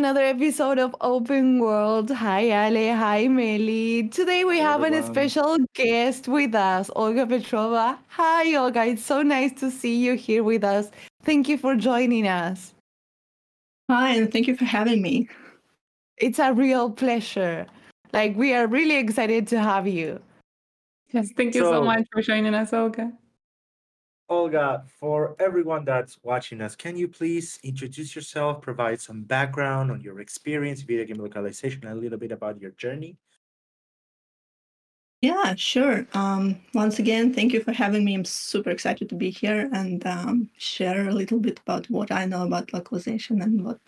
another episode of Open World. Hi, Ale. Hi, Meli. Today we have a special guest with us, Olga Petrova. Hi, Olga. It's so nice to see you here with us. Thank you for joining us. Hi, and thank you for having me. It's a real pleasure. Like, we are really excited to have you. Yes, thank you so, so much for joining us, Olga. Olga, for everyone that's watching us, can you please introduce yourself, provide some background on your experience, video game localization, a little bit about your journey? Yeah, sure. Um, once again, thank you for having me. I'm super excited to be here and um, share a little bit about what I know about localization and what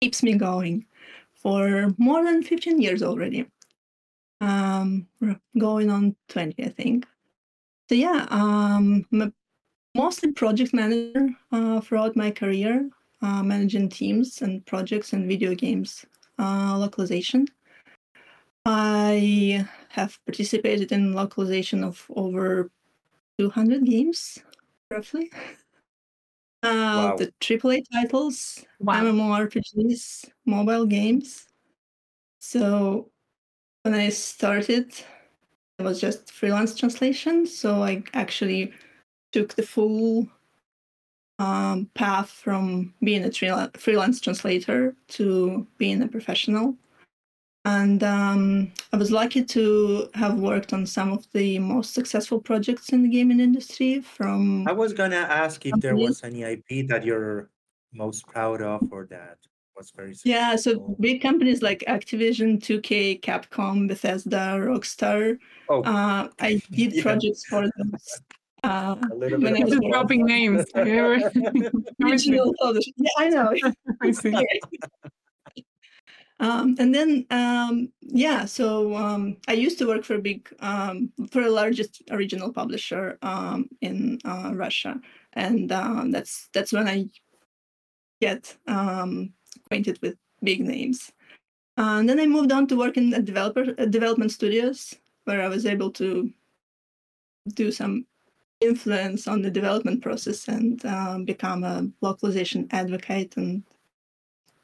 keeps me going for more than 15 years already. Um, going on 20, I think. So yeah, um, I'm a mostly project manager uh, throughout my career, uh, managing teams and projects and video games uh, localization. I have participated in localization of over 200 games, roughly. Uh, wow. The AAA titles, wow. MMORPGs, mobile games. So when I started, it was just freelance translation. So I actually took the full um, path from being a freelance translator to being a professional. And um, I was lucky to have worked on some of the most successful projects in the gaming industry. From I was gonna ask if there was any IP that you're most proud of, or that was very successful. yeah. So big companies like Activision, 2K, Capcom, Bethesda, Rockstar. Oh, uh, I did yeah. projects for them. Uh, when I was dropping names. yeah, I know. I see. Um, and then, um, yeah, so um, I used to work for a big, um, for the largest original publisher um, in uh, Russia, and um, that's that's when I get acquainted with big names. Uh, and then I moved on to work in the developer uh, development studios, where I was able to do some influence on the development process and um, become a localization advocate and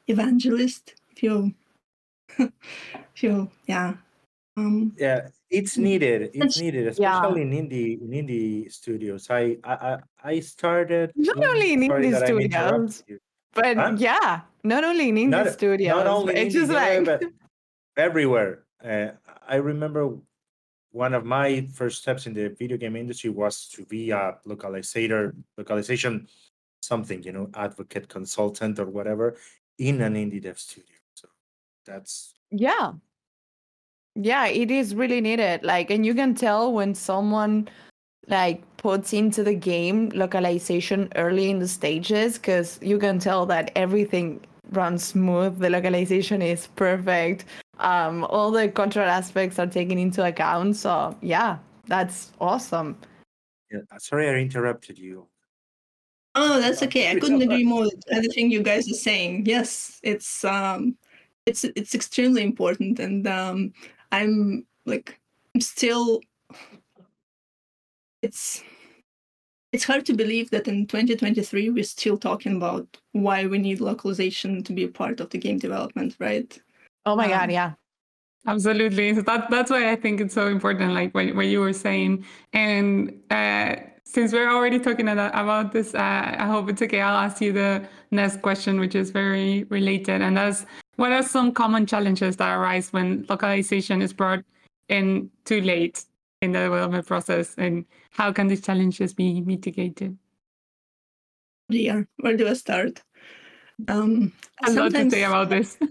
evangelist if you if you yeah um, yeah it's needed it's needed especially yeah. in indie in indie studios. I i i started not only in indie studios but huh? yeah not only in indie not, studios. not only it's just like everywhere. Uh, i remember one of my first steps in the video game industry was to be a localizator, localization something, you know, advocate, consultant, or whatever in an indie dev studio. So that's yeah. Yeah, it is really needed. Like, and you can tell when someone like puts into the game localization early in the stages because you can tell that everything runs smooth the localization is perfect um, all the cultural aspects are taken into account. So yeah, that's awesome. Yeah, sorry I interrupted you. Oh, that's okay. I couldn't agree more with everything you guys are saying. Yes, it's um, it's it's extremely important, and um, I'm like I'm still. It's it's hard to believe that in 2023 we're still talking about why we need localization to be a part of the game development, right? Oh my um, God, yeah. Absolutely. So that, that's why I think it's so important, like what, what you were saying. And uh, since we're already talking about this, uh, I hope it's okay. I'll ask you the next question, which is very related. And that's what are some common challenges that arise when localization is brought in too late in the development process? And how can these challenges be mitigated? Yeah, where do I start? Um, a lot to say about this.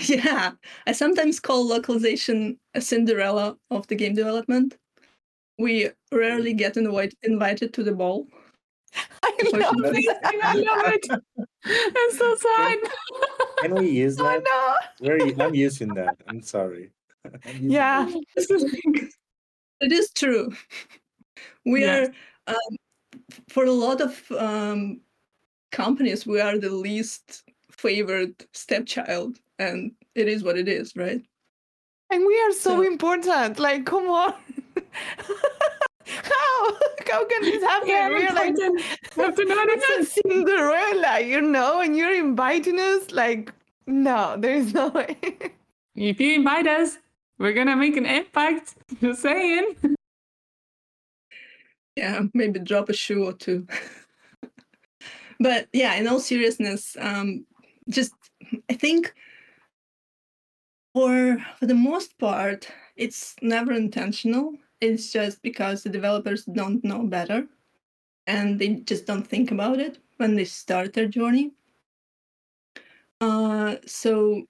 Yeah, I sometimes call localization a Cinderella of the game development. We rarely get invite, invited to the ball. I love it. I love it. It's so sad. Can we use that? Oh, no. Where I'm using that. I'm sorry. I'm yeah, it is true. We yes. are, um, for a lot of um, companies, we are the least favored stepchild and it is what it is, right? And we are so, so important. Like, come on. How? How can this happen? Yeah, We're like, have to know it's Cinderella, you know, and you're inviting us. Like, No, there's no way. if you invite us, we're gonna make an impact. Just saying. Yeah, maybe drop a shoe or two. but yeah, in all seriousness, um, just I think for for the most part, it's never intentional. It's just because the developers don't know better and they just don't think about it when they start their journey. Uh, so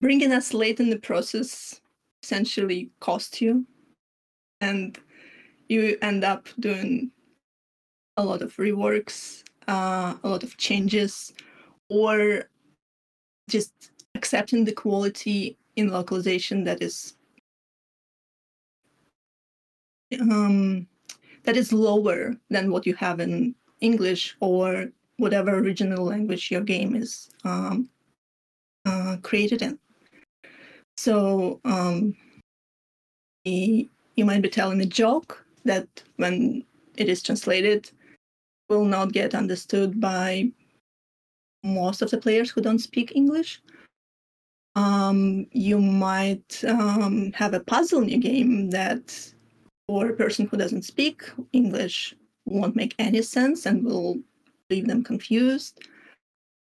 bringing us late in the process essentially cost you and you end up doing a lot of reworks uh, a lot of changes or just accepting the quality in localization that is um, that is lower than what you have in English or whatever original language your game is um, uh, created in. So um, you might be telling a joke that when it is translated will not get understood by most of the players who don't speak English. Um, you might um, have a puzzle in your game that for a person who doesn't speak English won't make any sense and will leave them confused.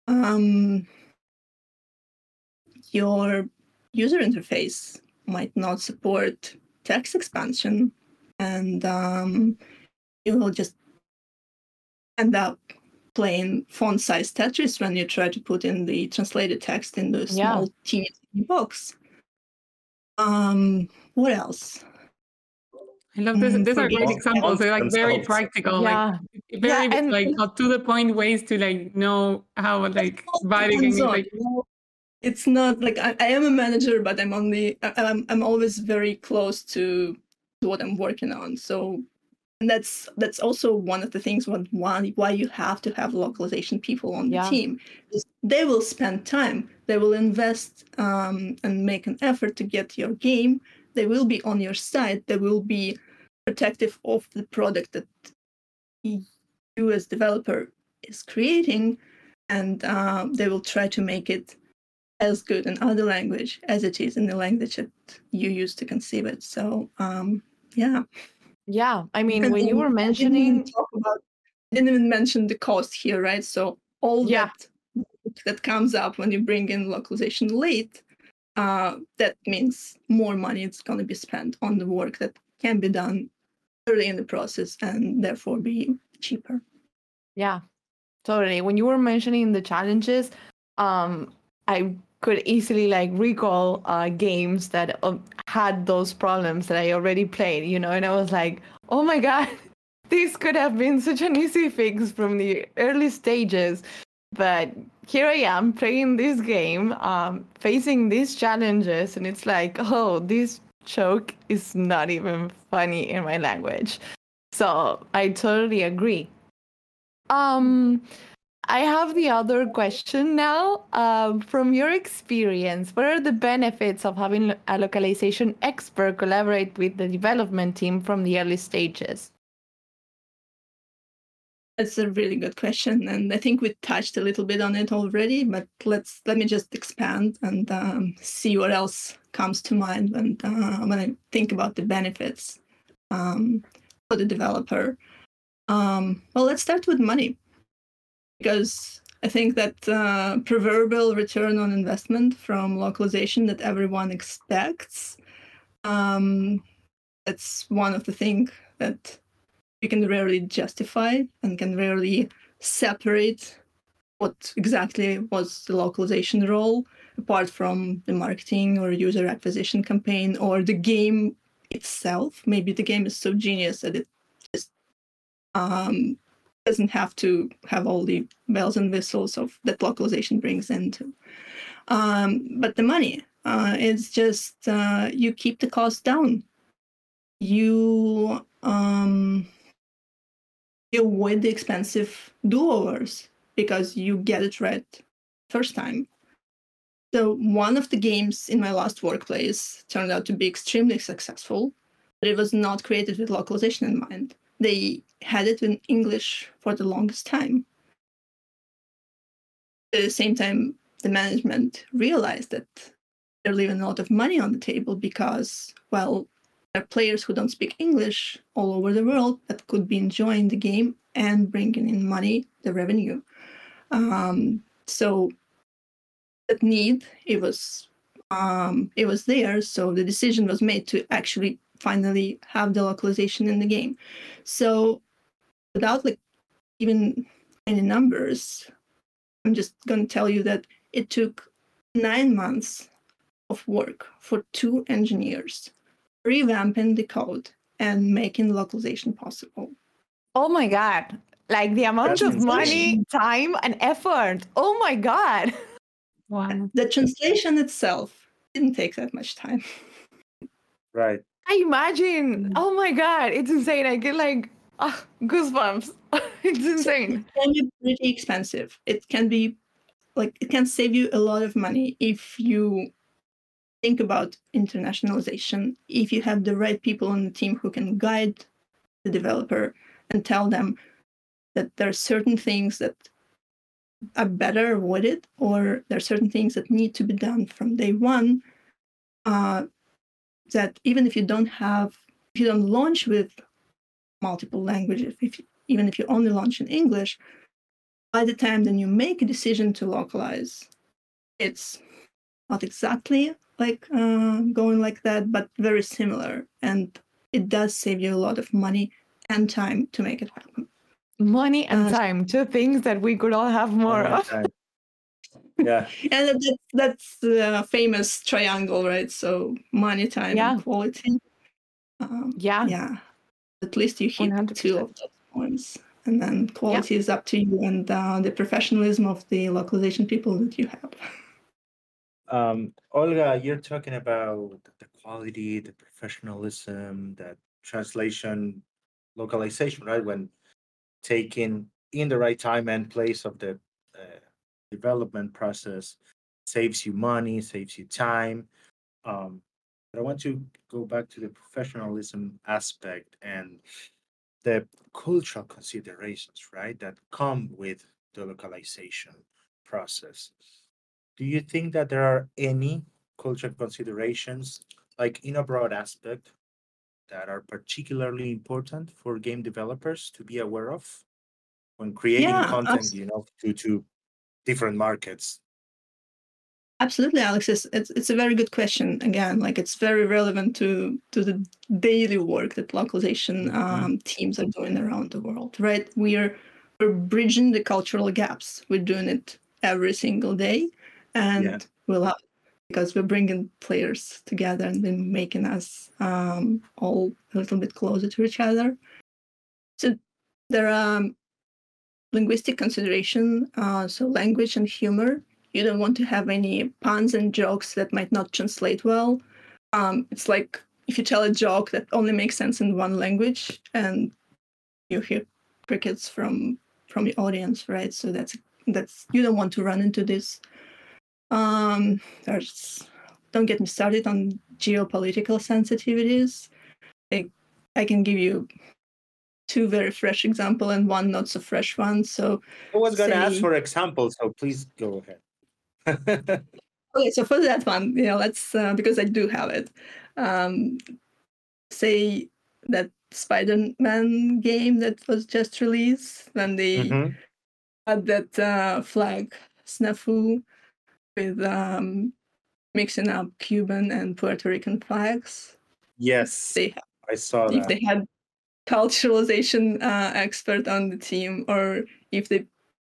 Um, your user interface might not support text expansion, and um, you will just end up playing font size Tetris when you try to put in the translated text in the small yeah. teeny, teeny box. Um, what else? I love this. Mm, These are great examples. They're like very practical, yeah. like very yeah, and, like to the point ways to like know how like writing like. It's not like I, I, am a manager, but I'm only I'm I'm always very close to, to what I'm working on. So and that's that's also one of the things what why why you have to have localization people on yeah. the team they will spend time they will invest um, and make an effort to get your game. They will be on your side. They will be protective of the product that you as developer is creating. And uh, they will try to make it as good in other language as it is in the language that you use to conceive it. So um, yeah yeah i mean and when you were mentioning talk about didn't even mention the cost here right so all yeah. that that comes up when you bring in localization late uh, that means more money is going to be spent on the work that can be done early in the process and therefore be cheaper. Yeah, totally. When you were mentioning the challenges, um, I could easily like recall uh, games that uh, had those problems that I already played, you know, and I was like, oh my god, this could have been such an easy fix from the early stages. But here I am playing this game, um, facing these challenges, and it's like, oh, this joke is not even funny in my language. So I totally agree. Um, I have the other question now. Uh, from your experience, what are the benefits of having a localization expert collaborate with the development team from the early stages? That's a really good question, and I think we touched a little bit on it already. But let's let me just expand and um, see what else comes to mind when uh, when I think about the benefits um, for the developer. Um, well, let's start with money, because I think that uh, proverbial return on investment from localization that everyone expects. Um, that's one of the things that you can rarely justify and can rarely separate what exactly was the localization role apart from the marketing or user acquisition campaign or the game itself maybe the game is so genius that it just um, doesn't have to have all the bells and whistles of that localization brings into um, but the money uh, it's just uh, you keep the cost down you um, you avoid the expensive do-overs because you get it right first time. So one of the games in my last workplace turned out to be extremely successful, but it was not created with localization in mind. They had it in English for the longest time. at the same time, the management realized that they're leaving a lot of money on the table because, well, there are players who don't speak English all over the world that could be enjoying the game and bringing in money, the revenue. Um, so that need it was um, it was there. So the decision was made to actually finally have the localization in the game. So without like even any numbers, I'm just going to tell you that it took nine months of work for two engineers revamping the code and making localization possible. Oh my god. Like the amount of money, time, and effort. Oh my god. Wow. The translation itself didn't take that much time. Right. I imagine. Oh my god, it's insane. I get like oh, goosebumps. it's insane. It can be pretty expensive. It can be like it can save you a lot of money if you think about internationalization. If you have the right people on the team who can guide the developer and tell them that there are certain things that are better avoided or there are certain things that need to be done from day one uh, that even if you don't have if you don't launch with multiple languages if you, even if you only launch in english by the time then you make a decision to localize it's not exactly like uh, going like that but very similar. And it does save you a lot of money and time to make it happen. Money and uh, time two things that we could all have more of yeah. And that's, that's the famous triangle right? So money time yeah. and quality. Um, yeah. yeah. At least you hit 100%. two of those points. And then quality is up to you and uh, the professionalism of the localization people that you have. Um, olga you're talking about the quality the professionalism that translation localization right? When taking in the right time and place of the development process saves you money, saves you time. Um, but I want to go back to the professionalism aspect and the cultural considerations, right, that come with the localization process. Do you think that there are any cultural considerations, like in a broad aspect, that are particularly important for game developers to be aware of when creating yeah, content, absolutely. you know, to, to different markets? Absolutely, Alex. It's, it's, it's a very good question. Again, like it's very relevant to to the daily work that localization mm-hmm. um, teams are doing around the world. Right? We are we're bridging the cultural gaps. We're doing it every single day, and yeah. we'll have because we're bringing players together and then making us um, all a little bit closer to each other. So there are um, linguistic consideration, uh, so language and humor. You don't want to have any puns and jokes that might not translate well. Um, it's like if you tell a joke that only makes sense in one language and you hear crickets from from the audience, right? So that's that's you don't want to run into this um, there's don't get me started on geopolitical sensitivities. I, I can give you two very fresh example and one not so fresh one. So I was going to ask for examples, so please go ahead. okay, so for that one, you know, let's uh, because I do have it. Um, say that Spider-Man game that was just released when they mm-hmm. had that uh, flag snafu with um, mixing up Cuban and Puerto Rican flags. Yes, they I saw if they had culturalization uh, expert on the team, or if they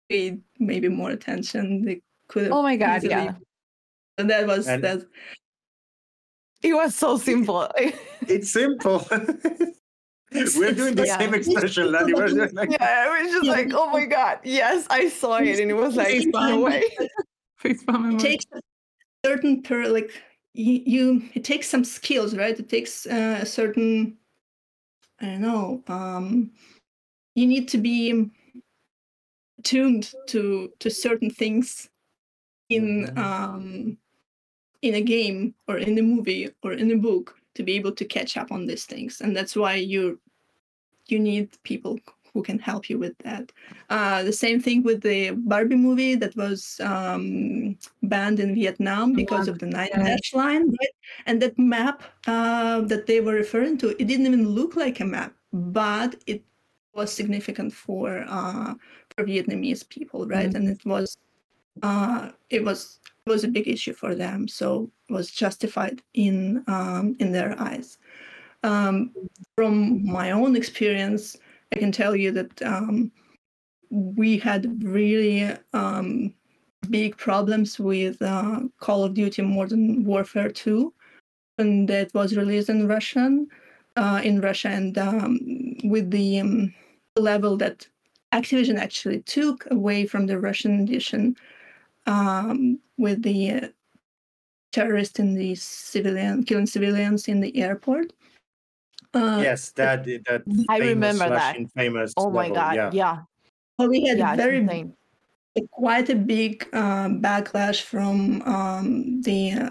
paid maybe more attention, they could. Oh my god! Easily... Yeah, and that was and that. It was so simple. it's simple. We're doing the yeah. same expression, Lani. We're doing like... Yeah, I was just yeah. like, oh my god, yes, I saw it, and it was like, no way. it takes a certain per like you, you it takes some skills right it takes uh, a certain i don't know um you need to be tuned to to certain things in um in a game or in a movie or in a book to be able to catch up on these things and that's why you you need people who can help you with that. Uh, the same thing with the Barbie movie that was um, banned in Vietnam because of the nine dash line, right? And that map uh, that they were referring to, it didn't even look like a map, but it was significant for uh, for Vietnamese people, right? Mm-hmm. And it was uh, it was it was a big issue for them, so it was justified in um, in their eyes. Um, from my own experience, I can tell you that um, we had really um, big problems with uh, Call of Duty Modern Warfare 2, and that was released in Russian, uh, in Russia, and um, with the um, level that Activision actually took away from the Russian edition, um, with the uh, terrorists in the civilian killing civilians in the airport. Uh, yes, that that I remember that. Famous. Oh my god! Yeah. yeah. Well, we had yeah, very a, quite a big um, backlash from um, the uh,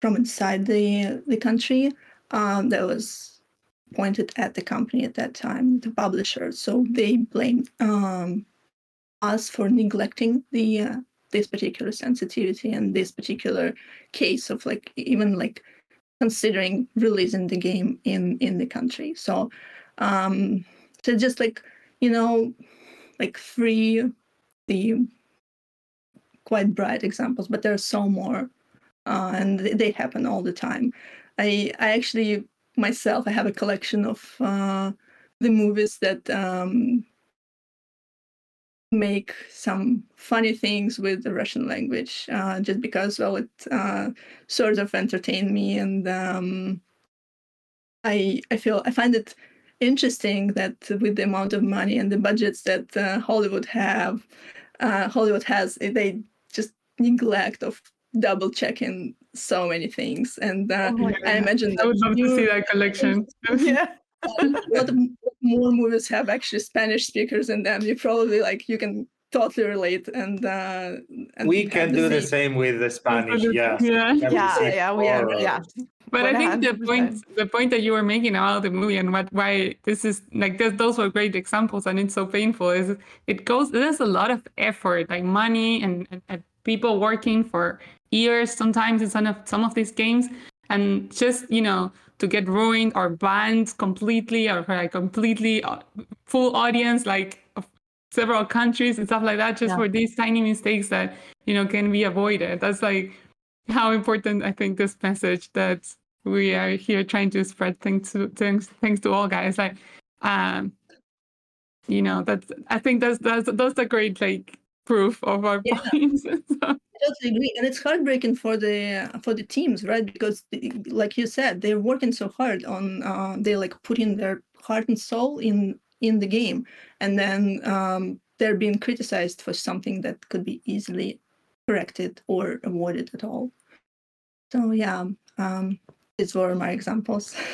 from inside the the country um, that was pointed at the company at that time, the publisher. So they blamed um, us for neglecting the uh, this particular sensitivity and this particular case of like even like considering releasing the game in in the country. So um so just like you know like three the quite bright examples, but there are so more uh, and they happen all the time. I I actually myself I have a collection of uh, the movies that um, make some funny things with the Russian language uh, just because, well, it uh, sort of entertained me. And um, I, I feel, I find it interesting that with the amount of money and the budgets that uh, Hollywood have, uh, Hollywood has, they just neglect of double checking so many things. And uh, oh I imagine I would love to see that collection. yeah a lot of more movies have actually Spanish speakers in them. You probably like you can totally relate and uh and we can do the same. with the spanish yeah. yeah. Yeah yeah we are yeah. But 100%. i think the point the point that you were making about the movie and what why this is like this, those were great examples and it's so painful is it goes there's a lot of effort like money and, and, and people working for years sometimes in some of some of these games and just you know to get ruined or banned completely or like completely uh, full audience like several countries and stuff like that just yeah. for these tiny mistakes that you know can be avoided that's like how important i think this message that we are here trying to spread things to things things to all guys like um you know that's i think that's that's that's a great like proof of our yeah. points so totally agree, and it's heartbreaking for the for the teams, right? Because, like you said, they're working so hard on uh, they like putting their heart and soul in in the game, and then um, they're being criticized for something that could be easily corrected or avoided at all. So yeah, um, these were my examples.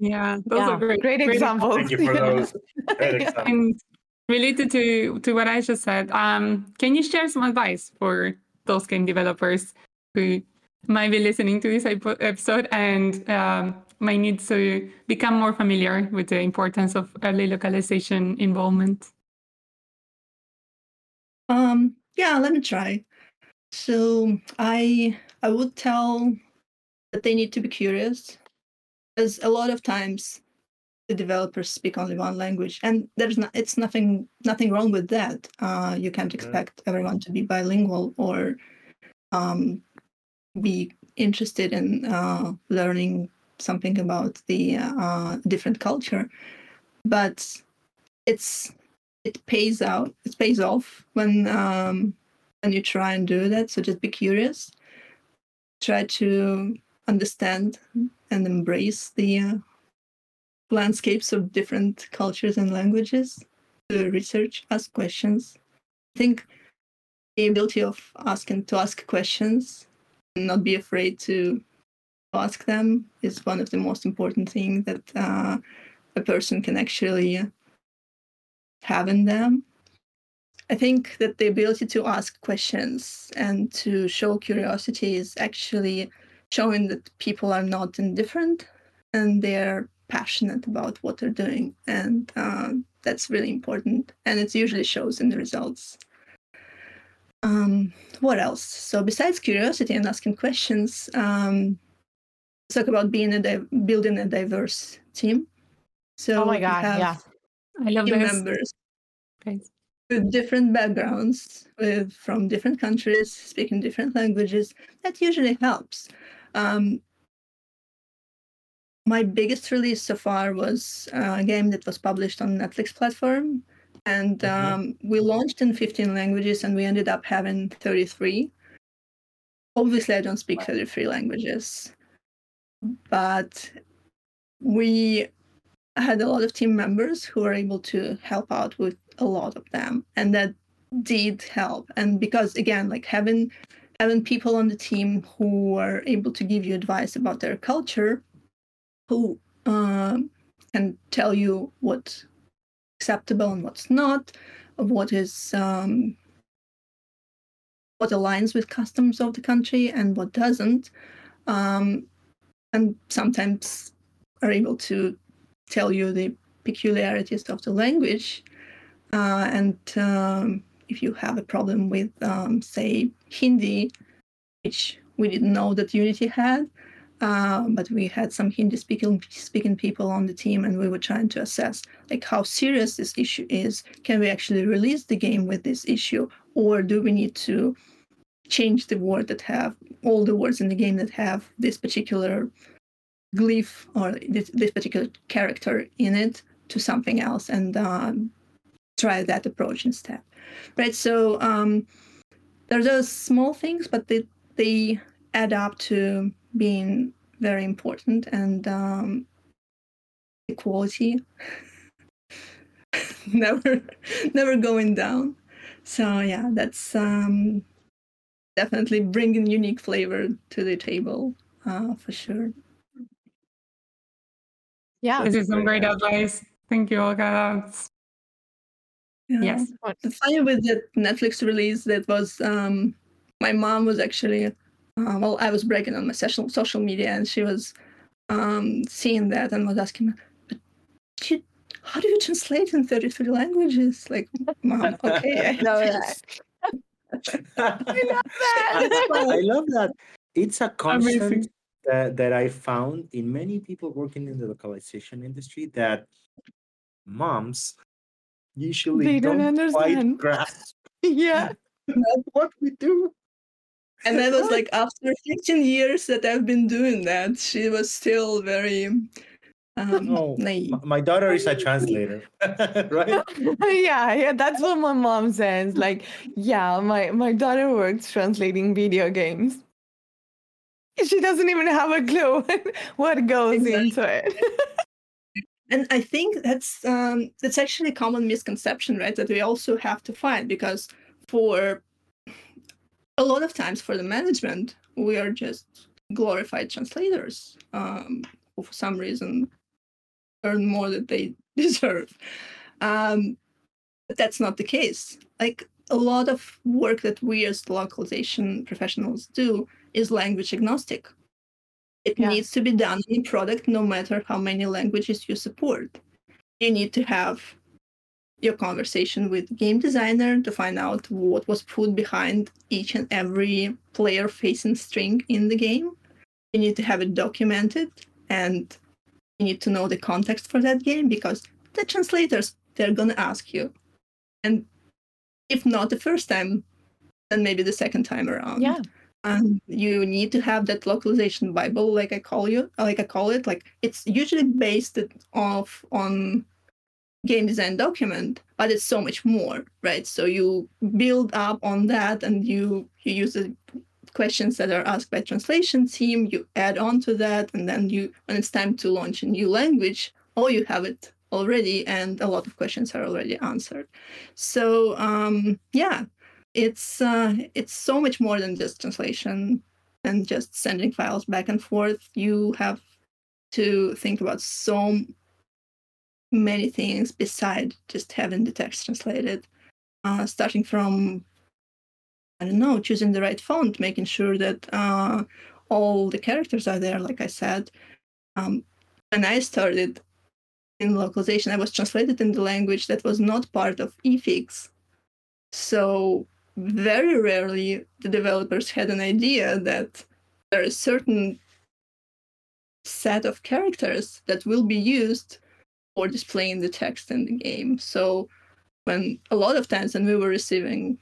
Yeah, those yeah, are great, great, great examples. Thank you for those. Great examples. related to to what I just said, um, can you share some advice for those game developers who might be listening to this episode and um, might need to become more familiar with the importance of early localization involvement? Um, yeah, let me try. So I I would tell that they need to be curious, as a lot of times the developers speak only one language, and there's not it's nothing nothing wrong with that. Uh, you can't expect everyone to be bilingual or um, be interested in uh, learning something about the uh, different culture, but it's it pays out it pays off when um, when you try and do that. So just be curious, try to understand and embrace the uh, landscapes of different cultures and languages to research, ask questions. I think the ability of asking to ask questions and not be afraid to ask them is one of the most important things that uh, a person can actually have in them. I think that the ability to ask questions and to show curiosity is actually showing that people are not indifferent and they're passionate about what they're doing, and uh, that's really important. And it usually shows in the results. Um, what else? So besides curiosity and asking questions, um, talk about being a di- building a diverse team. So oh my god, yeah, I love team this. members Thanks. with different backgrounds, with from different countries, speaking different languages. That usually helps. Um, my biggest release so far was a game that was published on Netflix platform. And mm-hmm. um, we launched in 15 languages and we ended up having 33 obviously i don't speak 33 languages but we had a lot of team members who were able to help out with a lot of them and that did help. And because again like having having people on the team who are able to give you advice about their culture who uh, can tell you what's acceptable and what's not, what is um, what aligns with customs of the country and what doesn't, um, and sometimes are able to tell you the peculiarities of the language. Uh, and um, if you have a problem with, um, say, Hindi, which we didn't know that Unity had, uh, but we had some Hindi speaking speaking people on the team, and we were trying to assess like how serious this issue is. Can we actually release the game with this issue, or do we need to change the word that have all the words in the game that have this particular glyph or this, this particular character in it to something else and um, try that approach instead, right? So um, there are those small things, but they they add up to being very important and um, equality. Never never going down. So yeah that's um, definitely bringing unique flavor to the table uh, for sure. Yeah. This is some great advice. Thank you olga. That's... yeah. yes. The funny with the netflix release that was um, my mom was actually uh, well, I was breaking on my social social media, and she was um, seeing that and was asking me, "But you, how do you translate in thirty three languages?" Like, mom, okay, I know that. I love that. I love that. It's a constant that, that I found in many people working in the localization industry that moms usually they don't, don't understand. grasp yeah what we do and I was like, after 15 years that I've been doing that, she was still very um, no, naive. My daughter is a translator, right? yeah, yeah, that's what my mom says. Like, yeah, my my daughter works translating video games. She doesn't even have a clue what goes exactly. into it. and I think that's um, that's actually a common misconception, right? That we also have to find because for a lot of times for the management, we are just glorified translators um, who, for some reason, earn more than they deserve. Um, but that's not the case. Like a lot of work that we as localization professionals do is language agnostic. It yeah. needs to be done in product no matter how many languages you support. You need to have your conversation with game designer to find out what was put behind each and every player facing string in the game. You need to have it documented and you need to know the context for that game because the translators they're gonna ask you. And if not the first time, then maybe the second time around. Yeah. And you need to have that localization Bible, like I call you, like I call it. Like it's usually based off on game design document but it's so much more right? So you build up on that and you you use the questions that are asked by translation team you add on to that and then you when it's time to launch a new language oh you have it already and a lot of questions are already answered. So um, yeah it's uh, it's so much more than just translation and just sending files back and forth. You have to think about so many things beside just having the text translated. Uh, starting from, I don't know, choosing the right font, making sure that uh, all the characters are there, like I said. Um, when I started in localization, I was translated in the language that was not part of EFIGS. So very rarely the developers had an idea that there is certain set of characters that will be used for displaying the text in the game. So when a lot of times when we were receiving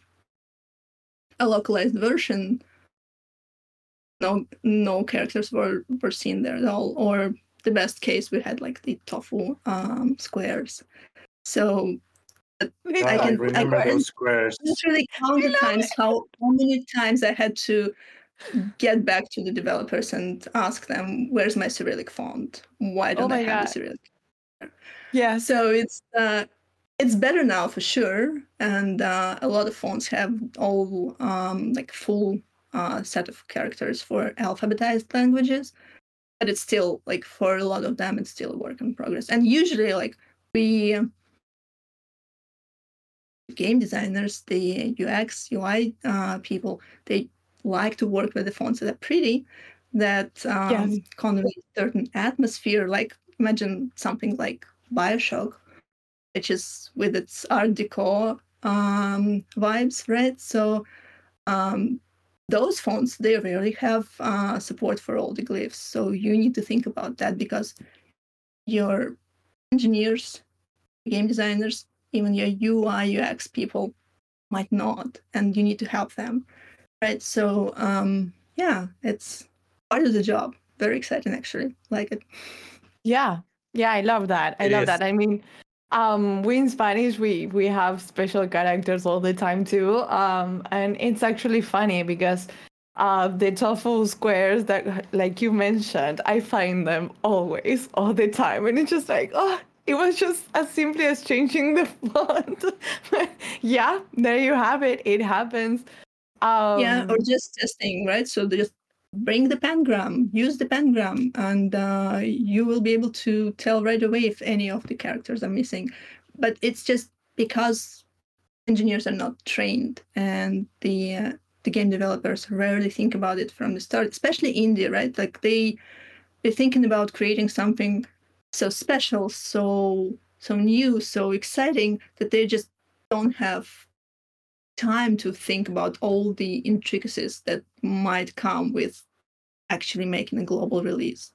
a localized version, no no characters were, were seen there at all. Or the best case we had like the tofu um, squares. So I, I can remember I can those squares. Literally count the times how, how many times I had to get back to the developers and ask them, "Where's my Cyrillic font? Why don't oh I have God. the Cyrillic?" Yeah. So it's uh, it's better now for sure, and uh, a lot of fonts have all um, like full uh, set of characters for alphabetized languages, but it's still like for a lot of them, it's still a work in progress. And usually, like we game designers, the UX, UI uh, people, they like to work with the fonts that are pretty, that um, yes. convey certain atmosphere. Like imagine something like Bioshock, which is with its Art Deco um, vibes, right? So um, those fonts they rarely have uh, support for all the glyphs. So you need to think about that because your engineers, game designers, even your UI UX people might not, and you need to help them right so um yeah it's part of the job very exciting actually like it yeah. Yeah i love that. I it love is. that i mean um we in spanish we we have special characters all the time too um and it's actually funny because uh the tofu squares that like you mentioned i find them always all the time and it's just like oh it was just as simply as changing the font. Yeah there you have it. It happens. Um, yeah, or just testing, right? So just bring the pangram, use the pangram, and uh, you will be able to tell right away if any of the characters are missing. But it's just because engineers are not trained, and the uh, the game developers rarely think about it from the start, especially indie, right? Like they they're thinking about creating something so special, so so new, so exciting that they just don't have time to think about all the intricacies that might come with actually making a global release.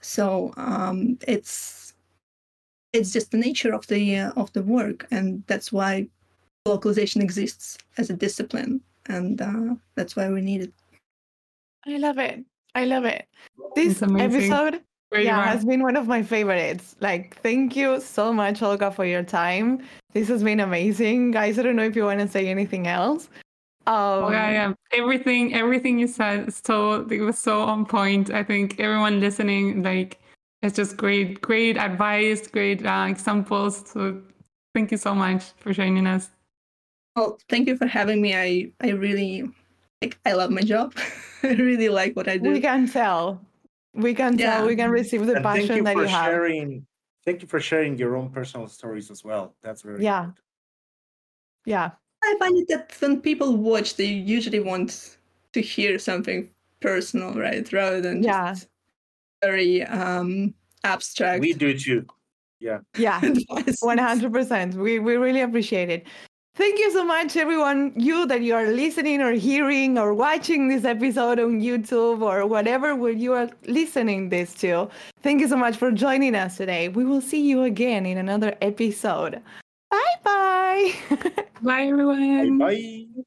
So um, it's it's just the nature of the uh, of the work, and that's why localization exists as a discipline, and uh, that's why we need it. I love it. I love it. This episode yeah, has been one of my favorites. Like, thank you so much, Olga, for your time. This has been amazing, guys. I don't know if you want to say anything else. Um, oh, yeah, yeah. Everything, everything you said, so it was so on point. I think everyone listening, like, it's just great, great advice, great uh, examples. So, thank you so much for joining us. Well, thank you for having me. I, I really, like, I love my job. I really like what I do. We can tell we can yeah. tell we can receive the and passion you that you have sharing, thank you for sharing your own personal stories as well that's very yeah important. yeah i find it that when people watch they usually want to hear something personal right rather than yeah very um abstract we do too yeah yeah 100% we we really appreciate it Thank you so much, everyone. You that you are listening or hearing or watching this episode on YouTube or whatever where you are listening this to. Thank you so much for joining us today. We will see you again in another episode. Bye bye. bye, everyone. Bye bye.